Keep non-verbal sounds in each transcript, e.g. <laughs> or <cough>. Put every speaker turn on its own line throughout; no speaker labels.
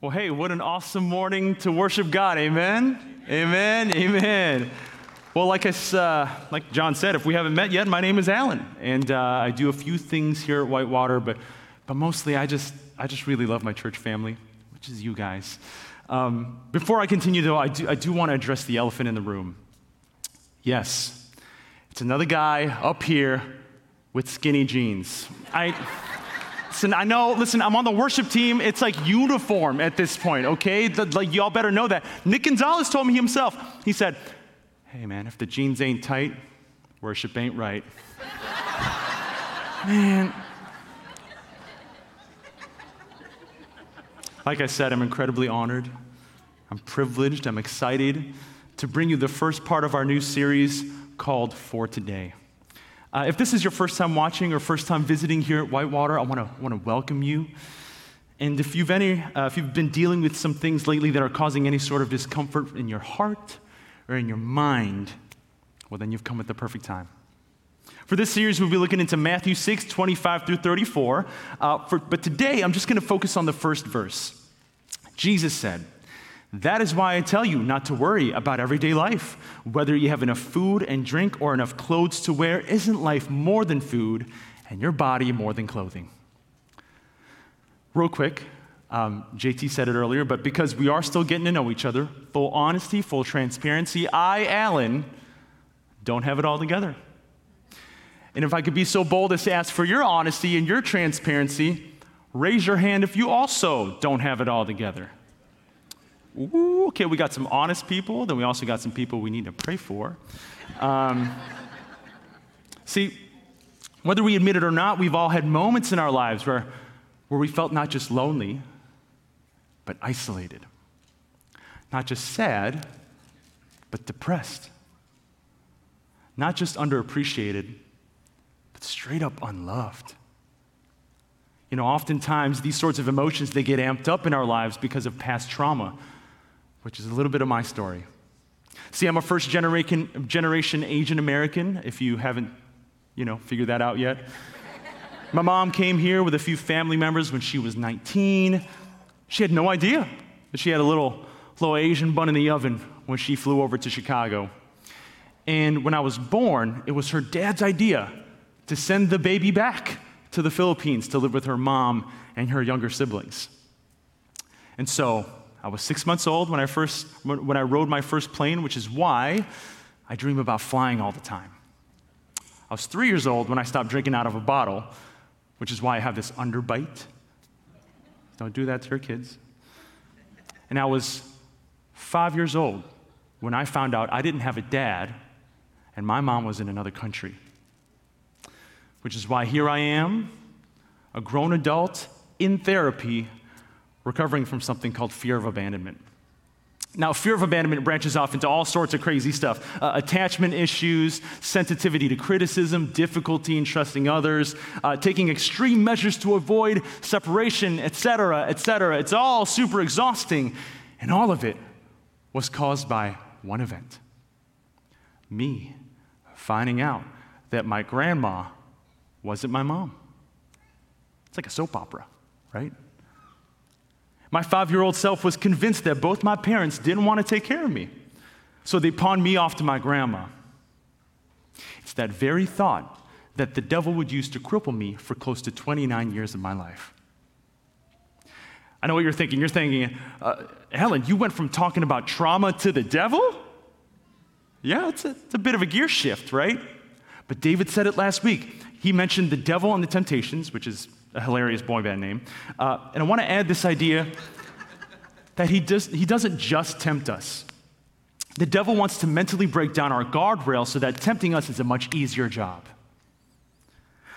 Well, hey, what an awesome morning to worship God. Amen. Amen. Amen. Well, like, I, uh, like John said, if we haven't met yet, my name is Alan, and uh, I do a few things here at Whitewater, but, but mostly I just, I just really love my church family, which is you guys. Um, before I continue, though, I do, I do want to address the elephant in the room. Yes, it's another guy up here with skinny jeans. I. Listen, I know, listen, I'm on the worship team. It's like uniform at this point, okay? The, like, y'all better know that. Nick Gonzalez told me himself, he said, Hey, man, if the jeans ain't tight, worship ain't right. man. Like I said, I'm incredibly honored. I'm privileged. I'm excited to bring you the first part of our new series called For Today. Uh, if this is your first time watching or first time visiting here at Whitewater, I want to want to welcome you. And if you've any, uh, if you've been dealing with some things lately that are causing any sort of discomfort in your heart or in your mind, well, then you've come at the perfect time. For this series, we'll be looking into Matthew 6, 25 through 34. Uh, for, but today, I'm just going to focus on the first verse. Jesus said. That is why I tell you not to worry about everyday life. Whether you have enough food and drink or enough clothes to wear, isn't life more than food and your body more than clothing? Real quick, um, JT said it earlier, but because we are still getting to know each other, full honesty, full transparency, I, Alan, don't have it all together. And if I could be so bold as to ask for your honesty and your transparency, raise your hand if you also don't have it all together. Ooh, okay, we got some honest people. Then we also got some people we need to pray for. Um, see, whether we admit it or not, we've all had moments in our lives where, where we felt not just lonely, but isolated. Not just sad, but depressed. Not just underappreciated, but straight up unloved. You know, oftentimes these sorts of emotions, they get amped up in our lives because of past trauma, which is a little bit of my story. See, I'm a first generation, generation Asian American, if you haven't, you know, figured that out yet. my mom came here with a few family members when she was 19. She had no idea that she had a little, little Asian bun in the oven when she flew over to Chicago. And when I was born, it was her dad's idea to send the baby back to the Philippines to live with her mom and her younger siblings. And so I was six months old when I, first, when I rode my first plane, which is why I dream about flying all the time. I was three years old when I stopped drinking out of a bottle, which is why I have this underbite. Don't do that to your kids. And I was five years old when I found out I didn't have a dad and my mom was in another country. Which is why here I am, a grown adult in therapy recovering from something called fear of abandonment. Now, fear of abandonment branches off into all sorts of crazy stuff uh, attachment issues, sensitivity to criticism, difficulty in trusting others, uh, taking extreme measures to avoid separation, etc., etc. It's all super exhausting. And all of it was caused by one event me finding out that my grandma wasn't my mom. It's like a soap opera, right? My five year old self was convinced that both my parents didn't want to take care of me, so they pawned me off to my grandma. It's that very thought that the devil would use to cripple me for close to 29 years of my life. I know what you're thinking. You're thinking, uh, Alan, you went from talking about trauma to the devil? Yeah, it's a, it's a bit of a gear shift, right? But David said it last week. He mentioned the devil and the temptations, which is a hilarious boy band name. Uh, and I want to add this idea that he, does, he doesn't just tempt us. The devil wants to mentally break down our guardrails so that tempting us is a much easier job.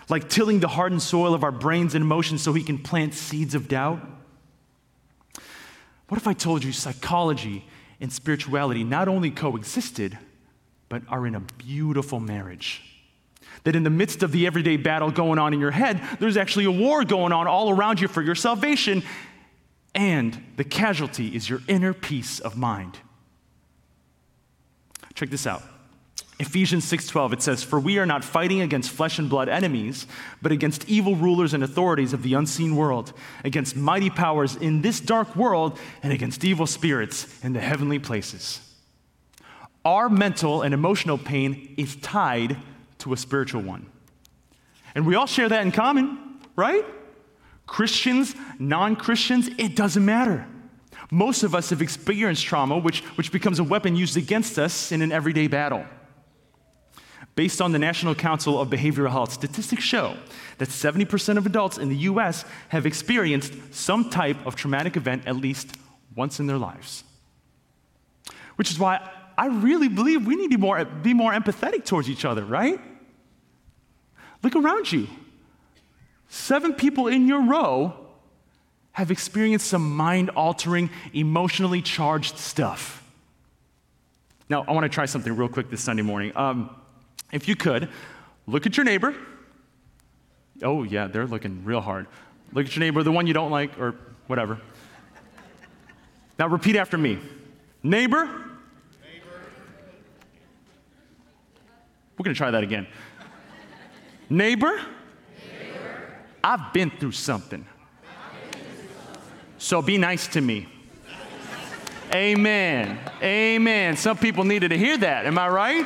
Like tilling the hardened soil of our brains and emotions so he can plant seeds of doubt. What if I told you psychology and spirituality not only coexisted, but are in a beautiful marriage? That in the midst of the everyday battle going on in your head, there's actually a war going on all around you for your salvation, and the casualty is your inner peace of mind. Check this out. Ephesians 6:12 it says for we are not fighting against flesh and blood enemies but against evil rulers and authorities of the unseen world against mighty powers in this dark world and against evil spirits in the heavenly places our mental and emotional pain is tied to a spiritual one. And we all share that in common, right? Christians, non Christians, it doesn't matter. Most of us have experienced trauma, which, which becomes a weapon used against us in an everyday battle. Based on the National Council of Behavioral Health, statistics show that 70% of adults in the US have experienced some type of traumatic event at least once in their lives. Which is why I really believe we need to be more, be more empathetic towards each other, right? Look around you. Seven people in your row have experienced some mind altering, emotionally charged stuff. Now, I want to try something real quick this Sunday morning. Um, if you could, look at your neighbor. Oh, yeah, they're looking real hard. Look at your neighbor, the one you don't like, or whatever. Now, repeat after me Neighbor. neighbor. We're going to try that again. Neighbor, Neighbor. I've been through something. So be nice to me. Amen. Amen. Some people needed to hear that. Am I right?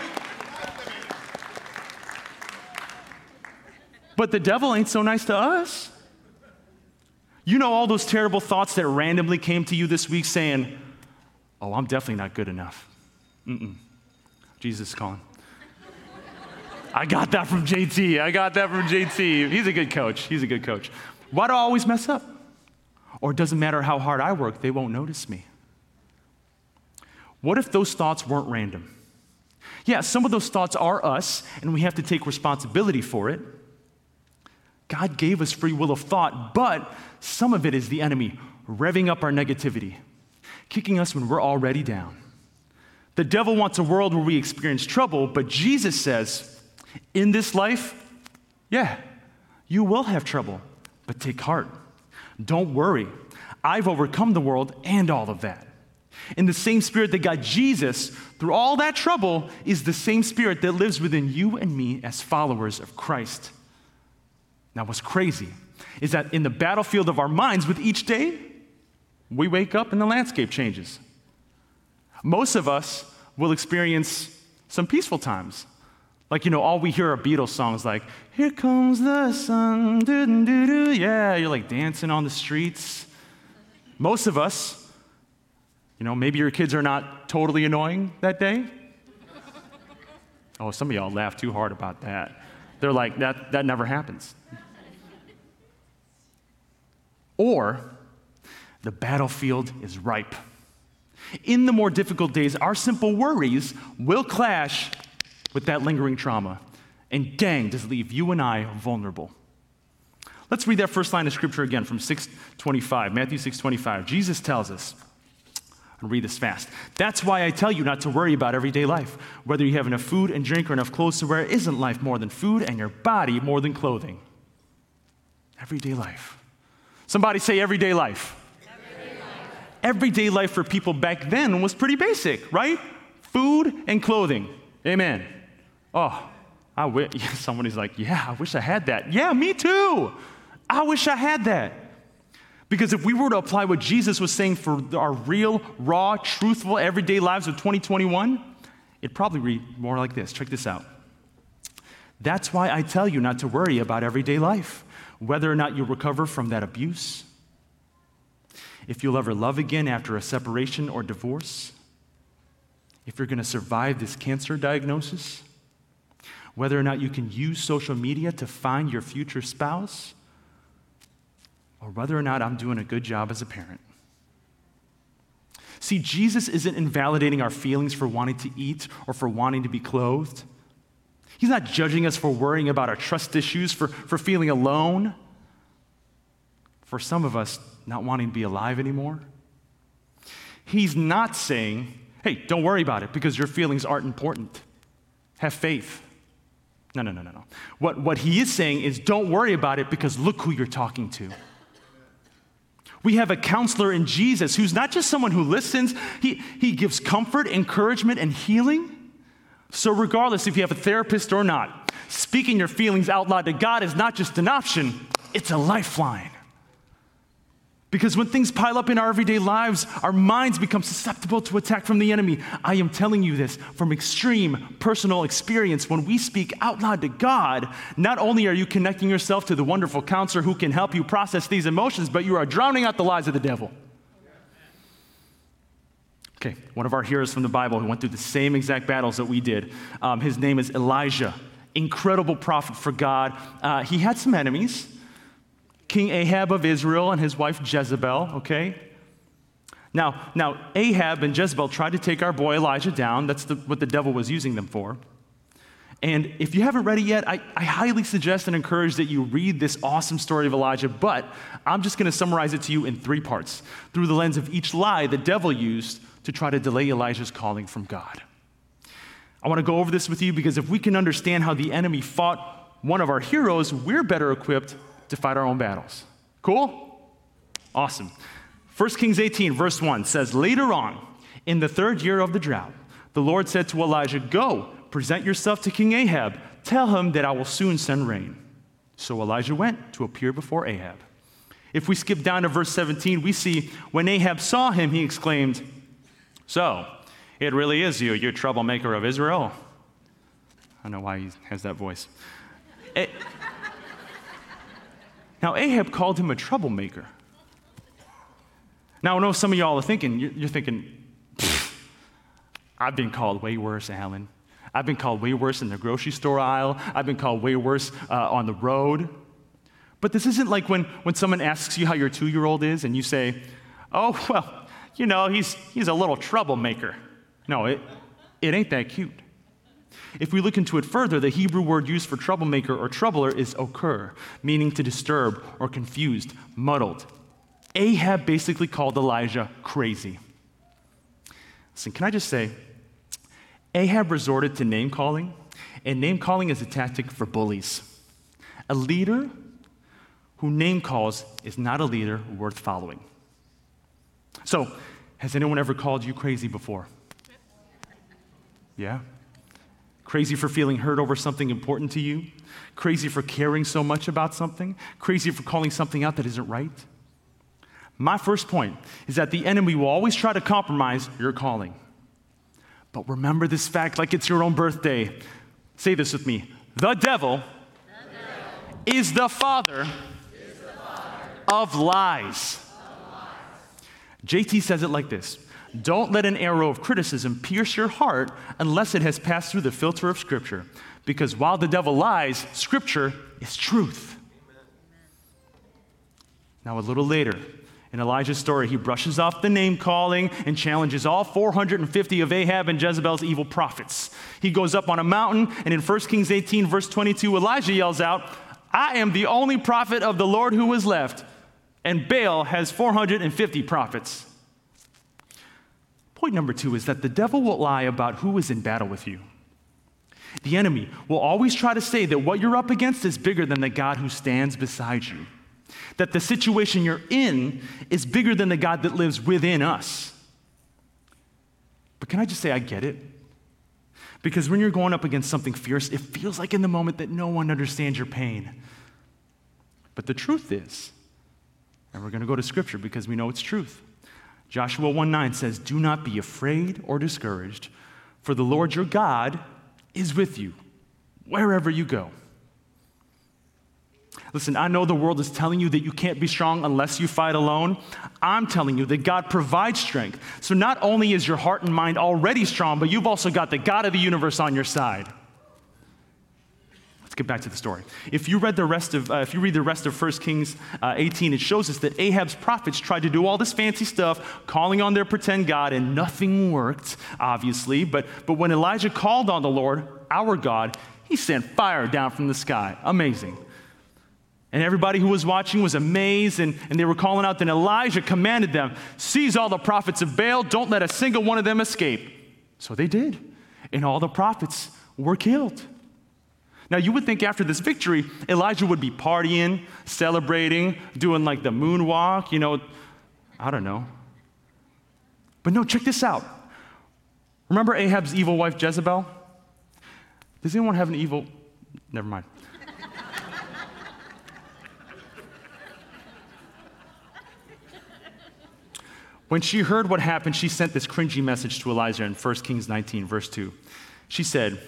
But the devil ain't so nice to us. You know, all those terrible thoughts that randomly came to you this week saying, Oh, I'm definitely not good enough. Mm-mm. Jesus is calling. I got that from JT. I got that from JT. He's a good coach. He's a good coach. Why do I always mess up? Or it doesn't matter how hard I work, they won't notice me. What if those thoughts weren't random? Yeah, some of those thoughts are us, and we have to take responsibility for it. God gave us free will of thought, but some of it is the enemy revving up our negativity, kicking us when we're already down. The devil wants a world where we experience trouble, but Jesus says, in this life, yeah, you will have trouble, but take heart. Don't worry. I've overcome the world and all of that. In the same spirit that got Jesus through all that trouble is the same spirit that lives within you and me as followers of Christ. Now, what's crazy is that in the battlefield of our minds, with each day, we wake up and the landscape changes. Most of us will experience some peaceful times, like, you know, all we hear are Beatles songs like, Here Comes the Sun, doo doo doo, yeah. You're like dancing on the streets. Most of us, you know, maybe your kids are not totally annoying that day. Oh, some of y'all laugh too hard about that. They're like, That, that never happens. Or, the battlefield is ripe. In the more difficult days, our simple worries will clash with that lingering trauma. And dang, does it leave you and I vulnerable. Let's read that first line of scripture again from 625, Matthew 625. Jesus tells us, and read this fast. That's why I tell you not to worry about everyday life, whether you have enough food and drink or enough clothes to wear. Isn't life more than food and your body more than clothing? Everyday life. Somebody say everyday life. Everyday life, everyday life for people back then was pretty basic, right? Food and clothing. Amen. Oh, I wish. <laughs> Somebody's like, yeah, I wish I had that. Yeah, me too. I wish I had that. Because if we were to apply what Jesus was saying for our real, raw, truthful, everyday lives of 2021, it'd probably read more like this. Check this out. That's why I tell you not to worry about everyday life, whether or not you'll recover from that abuse, if you'll ever love again after a separation or divorce, if you're going to survive this cancer diagnosis, whether or not you can use social media to find your future spouse, or whether or not I'm doing a good job as a parent. See, Jesus isn't invalidating our feelings for wanting to eat or for wanting to be clothed. He's not judging us for worrying about our trust issues, for, for feeling alone, for some of us not wanting to be alive anymore. He's not saying, hey, don't worry about it because your feelings aren't important. Have faith. No, no, no, no, no. What, what he is saying is don't worry about it because look who you're talking to. We have a counselor in Jesus who's not just someone who listens, he, he gives comfort, encouragement, and healing. So, regardless if you have a therapist or not, speaking your feelings out loud to God is not just an option, it's a lifeline. Because when things pile up in our everyday lives, our minds become susceptible to attack from the enemy. I am telling you this from extreme personal experience. When we speak out loud to God, not only are you connecting yourself to the wonderful counselor who can help you process these emotions, but you are drowning out the lies of the devil. Okay, one of our heroes from the Bible who went through the same exact battles that we did, um, his name is Elijah, incredible prophet for God. Uh, he had some enemies. King Ahab of Israel and his wife Jezebel, okay? Now, now Ahab and Jezebel tried to take our boy Elijah down. That's the, what the devil was using them for. And if you haven't read it yet, I, I highly suggest and encourage that you read this awesome story of Elijah, but I'm just going to summarize it to you in three parts through the lens of each lie the devil used to try to delay Elijah's calling from God. I want to go over this with you because if we can understand how the enemy fought one of our heroes, we're better equipped to fight our own battles. Cool? Awesome. 1 Kings 18, verse 1 says, Later on, in the third year of the drought, the Lord said to Elijah, Go, present yourself to King Ahab. Tell him that I will soon send rain. So Elijah went to appear before Ahab. If we skip down to verse 17, we see when Ahab saw him, he exclaimed, So, it really is you, you troublemaker of Israel. I don't know why he has that voice. Now, Ahab called him a troublemaker. Now, I know some of y'all are thinking, you're thinking, I've been called way worse, Alan. I've been called way worse in the grocery store aisle. I've been called way worse uh, on the road. But this isn't like when, when someone asks you how your two year old is and you say, oh, well, you know, he's, he's a little troublemaker. No, it, it ain't that cute. If we look into it further, the Hebrew word used for troublemaker or troubler is "okur," meaning to disturb or confused, muddled. Ahab basically called Elijah crazy. Listen, can I just say, Ahab resorted to name calling, and name calling is a tactic for bullies. A leader who name calls is not a leader worth following. So, has anyone ever called you crazy before? Yeah? Crazy for feeling hurt over something important to you? Crazy for caring so much about something? Crazy for calling something out that isn't right? My first point is that the enemy will always try to compromise your calling. But remember this fact like it's your own birthday. Say this with me The devil, the devil. Is, the father is the father of lies. of lies. JT says it like this don't let an arrow of criticism pierce your heart unless it has passed through the filter of Scripture. Because while the devil lies, Scripture is truth. Now, a little later, in Elijah's story, he brushes off the name calling and challenges all 450 of Ahab and Jezebel's evil prophets. He goes up on a mountain, and in 1 Kings 18, verse 22, Elijah yells out, I am the only prophet of the Lord who is left, and Baal has 450 prophets. Point number two is that the devil will lie about who is in battle with you. The enemy will always try to say that what you're up against is bigger than the God who stands beside you, that the situation you're in is bigger than the God that lives within us. But can I just say, I get it? Because when you're going up against something fierce, it feels like in the moment that no one understands your pain. But the truth is, and we're going to go to scripture because we know it's truth. Joshua 1 9 says, Do not be afraid or discouraged, for the Lord your God is with you wherever you go. Listen, I know the world is telling you that you can't be strong unless you fight alone. I'm telling you that God provides strength. So not only is your heart and mind already strong, but you've also got the God of the universe on your side. Let's get back to the story. If you read the rest of, uh, if you read the rest of 1 Kings uh, 18, it shows us that Ahab's prophets tried to do all this fancy stuff, calling on their pretend God, and nothing worked, obviously. But, but when Elijah called on the Lord, our God, he sent fire down from the sky. Amazing. And everybody who was watching was amazed, and, and they were calling out. Then Elijah commanded them, Seize all the prophets of Baal, don't let a single one of them escape. So they did. And all the prophets were killed. Now, you would think after this victory, Elijah would be partying, celebrating, doing like the moonwalk, you know, I don't know. But no, check this out. Remember Ahab's evil wife Jezebel? Does anyone have an evil? Never mind. <laughs> when she heard what happened, she sent this cringy message to Elijah in 1 Kings 19, verse 2. She said,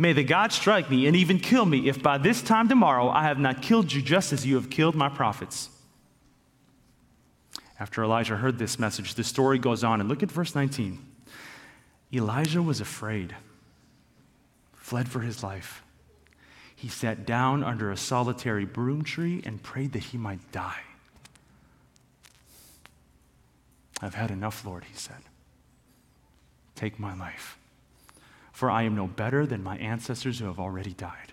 May the God strike me and even kill me if by this time tomorrow I have not killed you just as you have killed my prophets. After Elijah heard this message, the story goes on. And look at verse 19. Elijah was afraid, fled for his life. He sat down under a solitary broom tree and prayed that he might die. I've had enough, Lord, he said. Take my life for I am no better than my ancestors who have already died.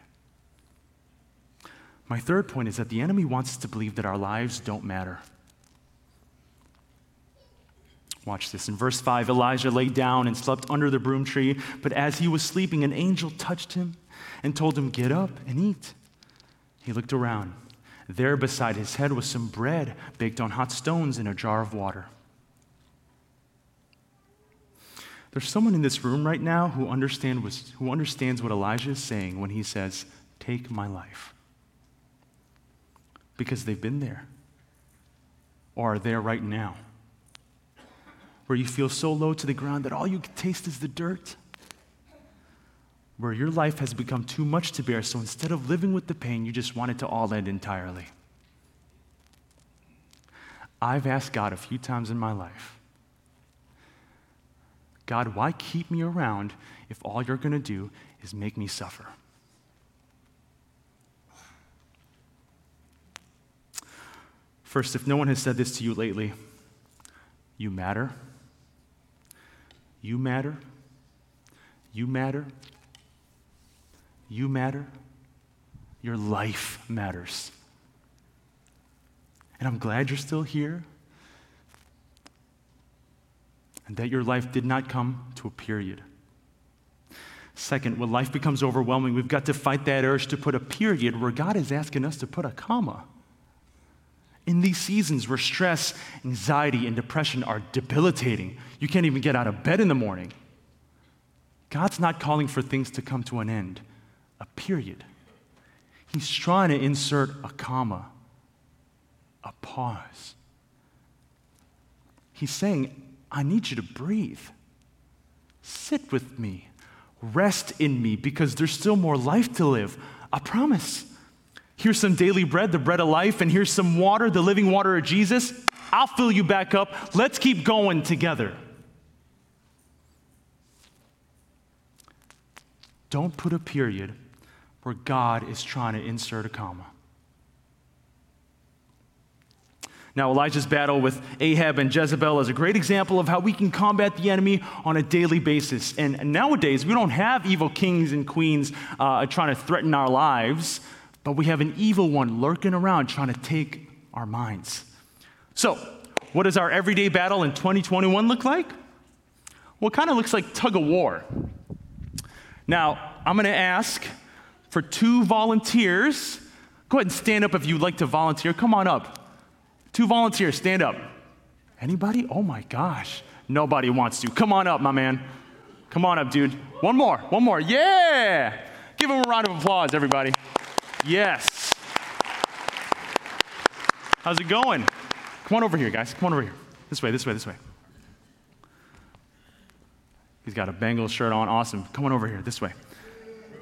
My third point is that the enemy wants us to believe that our lives don't matter. Watch this. In verse 5, Elijah lay down and slept under the broom tree, but as he was sleeping, an angel touched him and told him, Get up and eat. He looked around. There beside his head was some bread baked on hot stones in a jar of water. There's someone in this room right now who, understand was, who understands what Elijah is saying when he says, Take my life. Because they've been there or are there right now, where you feel so low to the ground that all you can taste is the dirt, where your life has become too much to bear, so instead of living with the pain, you just want it to all end entirely. I've asked God a few times in my life God, why keep me around if all you're going to do is make me suffer? First, if no one has said this to you lately, you matter. You matter. You matter. You matter. Your life matters. And I'm glad you're still here and that your life did not come to a period. Second, when life becomes overwhelming, we've got to fight that urge to put a period where God is asking us to put a comma. In these seasons where stress, anxiety, and depression are debilitating, you can't even get out of bed in the morning. God's not calling for things to come to an end, a period. He's trying to insert a comma, a pause. He's saying, I need you to breathe. Sit with me. Rest in me because there's still more life to live. I promise. Here's some daily bread, the bread of life, and here's some water, the living water of Jesus. I'll fill you back up. Let's keep going together. Don't put a period where God is trying to insert a comma. Now, Elijah's battle with Ahab and Jezebel is a great example of how we can combat the enemy on a daily basis. And nowadays, we don't have evil kings and queens uh, trying to threaten our lives, but we have an evil one lurking around trying to take our minds. So, what does our everyday battle in 2021 look like? Well, it kind of looks like tug of war. Now, I'm going to ask for two volunteers. Go ahead and stand up if you'd like to volunteer. Come on up. Two volunteers, stand up. Anybody? Oh my gosh. Nobody wants to. Come on up, my man. Come on up, dude. One more, one more. Yeah! Give him a round of applause, everybody. Yes. How's it going? Come on over here, guys. Come on over here. This way, this way, this way. He's got a Bengals shirt on. Awesome. Come on over here, this way.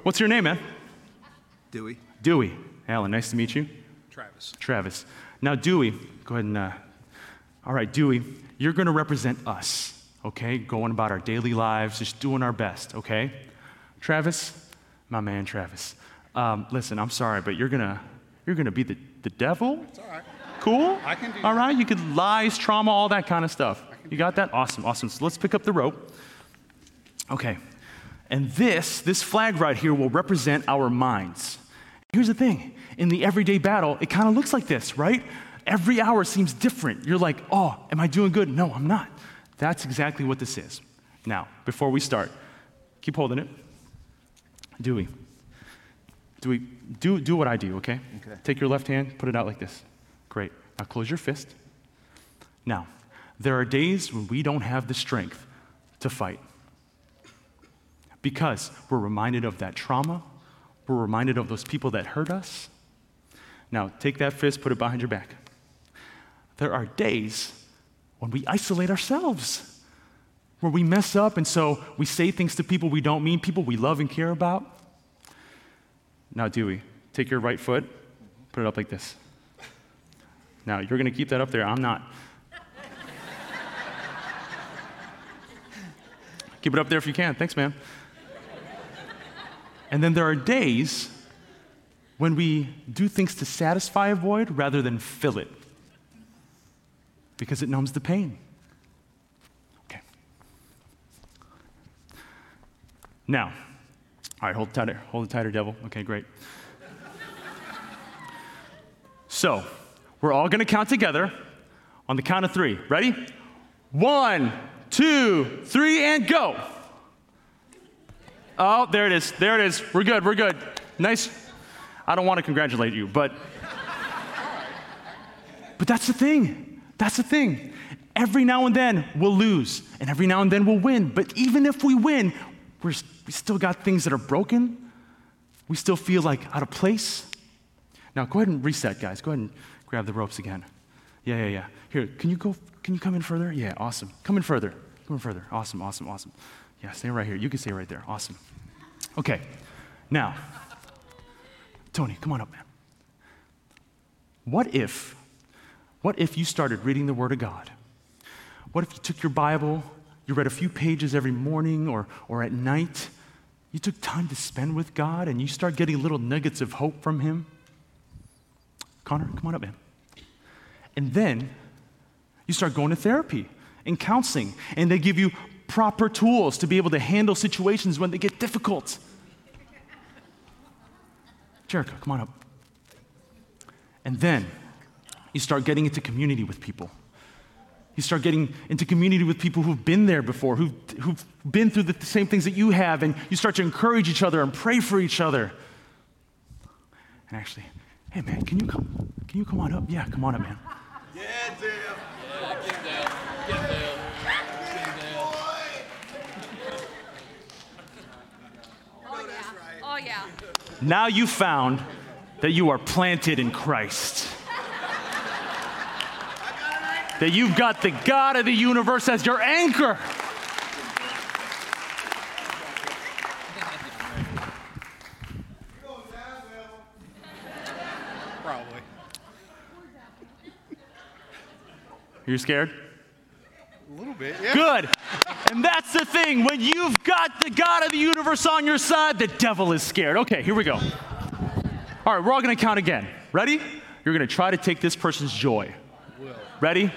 What's your name, man?
Dewey.
Dewey. Alan, nice to meet you.
Travis.
Travis. Now, Dewey, go ahead and, uh, all right, Dewey, you're going to represent us, okay? Going about our daily lives, just doing our best, okay? Travis, my man Travis, um, listen, I'm sorry, but you're going to you're going to be the, the devil?
It's all right.
Cool? I can do All that. right, you could lies, trauma, all that kind of stuff. You got that? that? Awesome, awesome. So let's pick up the rope. Okay. And this, this flag right here will represent our minds. Here's the thing in the everyday battle, it kind of looks like this, right? Every hour seems different. You're like, oh, am I doing good? No, I'm not. That's exactly what this is. Now, before we start, keep holding it. Dewey. Dewey, do, do what I do, okay? okay? Take your left hand, put it out like this. Great. Now close your fist. Now, there are days when we don't have the strength to fight because we're reminded of that trauma we're reminded of those people that hurt us. Now, take that fist, put it behind your back. There are days when we isolate ourselves, where we mess up, and so we say things to people we don't mean, people we love and care about. Now, Dewey, take your right foot, put it up like this. Now, you're going to keep that up there. I'm not. <laughs> keep it up there if you can. Thanks, man. And then there are days when we do things to satisfy a void rather than fill it because it numbs the pain. Okay. Now, all right, hold tighter, hold it tighter, devil. Okay, great. <laughs> so, we're all gonna count together on the count of three. Ready? One, two, three, and go. Oh, there it is. There it is. We're good. We're good. Nice. I don't want to congratulate you, but but that's the thing. That's the thing. Every now and then we'll lose, and every now and then we'll win. But even if we win, we're, we still got things that are broken. We still feel like out of place. Now go ahead and reset, guys. Go ahead and grab the ropes again. Yeah, yeah, yeah. Here, can you go? Can you come in further? Yeah, awesome. Come in further. Come in further. Awesome, awesome, awesome. Yeah, stay right here. You can stay right there. Awesome. Okay. Now, Tony, come on up, man. What if, what if you started reading the Word of God? What if you took your Bible, you read a few pages every morning or, or at night? You took time to spend with God and you start getting little nuggets of hope from Him? Connor, come on up, man. And then you start going to therapy and counseling, and they give you proper tools to be able to handle situations when they get difficult. Jericho, come on up. And then you start getting into community with people. You start getting into community with people who've been there before, who've, who've been through the same things that you have, and you start to encourage each other and pray for each other. And actually, hey man, can you come? Can you come on up? Yeah, come on up, man. Yeah, dude. yeah. Now you found that you are planted in Christ. that you've got the God of the universe as your anchor. Probably. You're scared?
A little bit, yeah.
Good. And that's the thing. When you've got the God of the universe on your side, the devil is scared. Okay, here we go. All right, we're all going to count again. Ready? You're going to try to take this person's joy. Ready?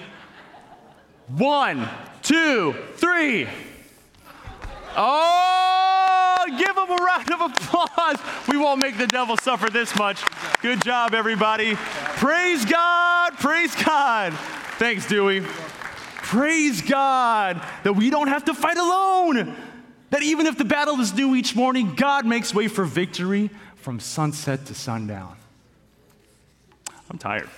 One, two, three. Oh, give him a round of applause. We won't make the devil suffer this much. Good job, everybody. Praise God. Praise God. Thanks, Dewey. Praise God that we don't have to fight alone. That even if the battle is new each morning, God makes way for victory from sunset to sundown. I'm tired.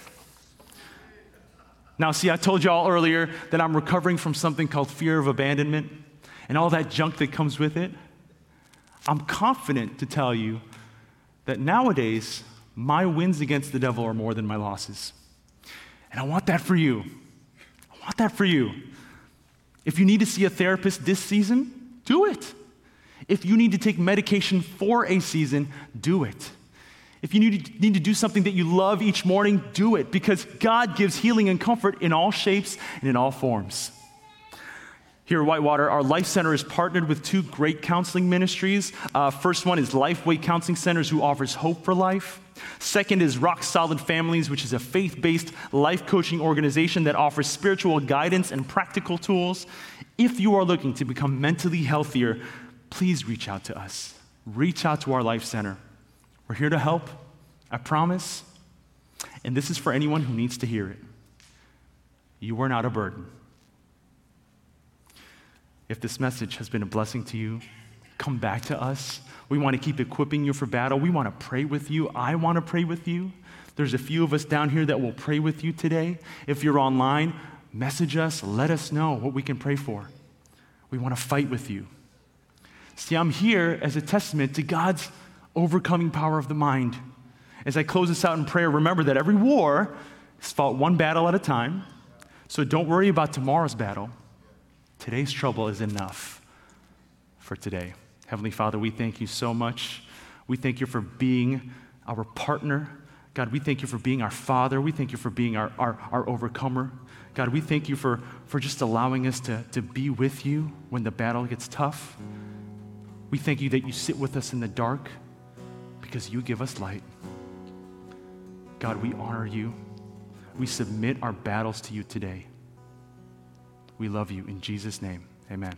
Now, see, I told y'all earlier that I'm recovering from something called fear of abandonment and all that junk that comes with it. I'm confident to tell you that nowadays, my wins against the devil are more than my losses. And I want that for you want that for you. If you need to see a therapist this season, do it. If you need to take medication for a season, do it. If you need to, need to do something that you love each morning, do it because God gives healing and comfort in all shapes and in all forms. Here at Whitewater, our Life Center is partnered with two great counseling ministries. Uh, first one is Lifeway Counseling Centers, who offers hope for life. Second is Rock Solid Families, which is a faith based life coaching organization that offers spiritual guidance and practical tools. If you are looking to become mentally healthier, please reach out to us. Reach out to our Life Center. We're here to help, I promise. And this is for anyone who needs to hear it. You are not a burden. If this message has been a blessing to you, come back to us we want to keep equipping you for battle. We want to pray with you. I want to pray with you. There's a few of us down here that will pray with you today. If you're online, message us, let us know what we can pray for. We want to fight with you. See, I'm here as a testament to God's overcoming power of the mind. As I close this out in prayer, remember that every war is fought one battle at a time. So don't worry about tomorrow's battle. Today's trouble is enough for today. Heavenly Father, we thank you so much. We thank you for being our partner. God, we thank you for being our Father. We thank you for being our, our, our overcomer. God, we thank you for, for just allowing us to, to be with you when the battle gets tough. We thank you that you sit with us in the dark because you give us light. God, we honor you. We submit our battles to you today. We love you. In Jesus' name, amen.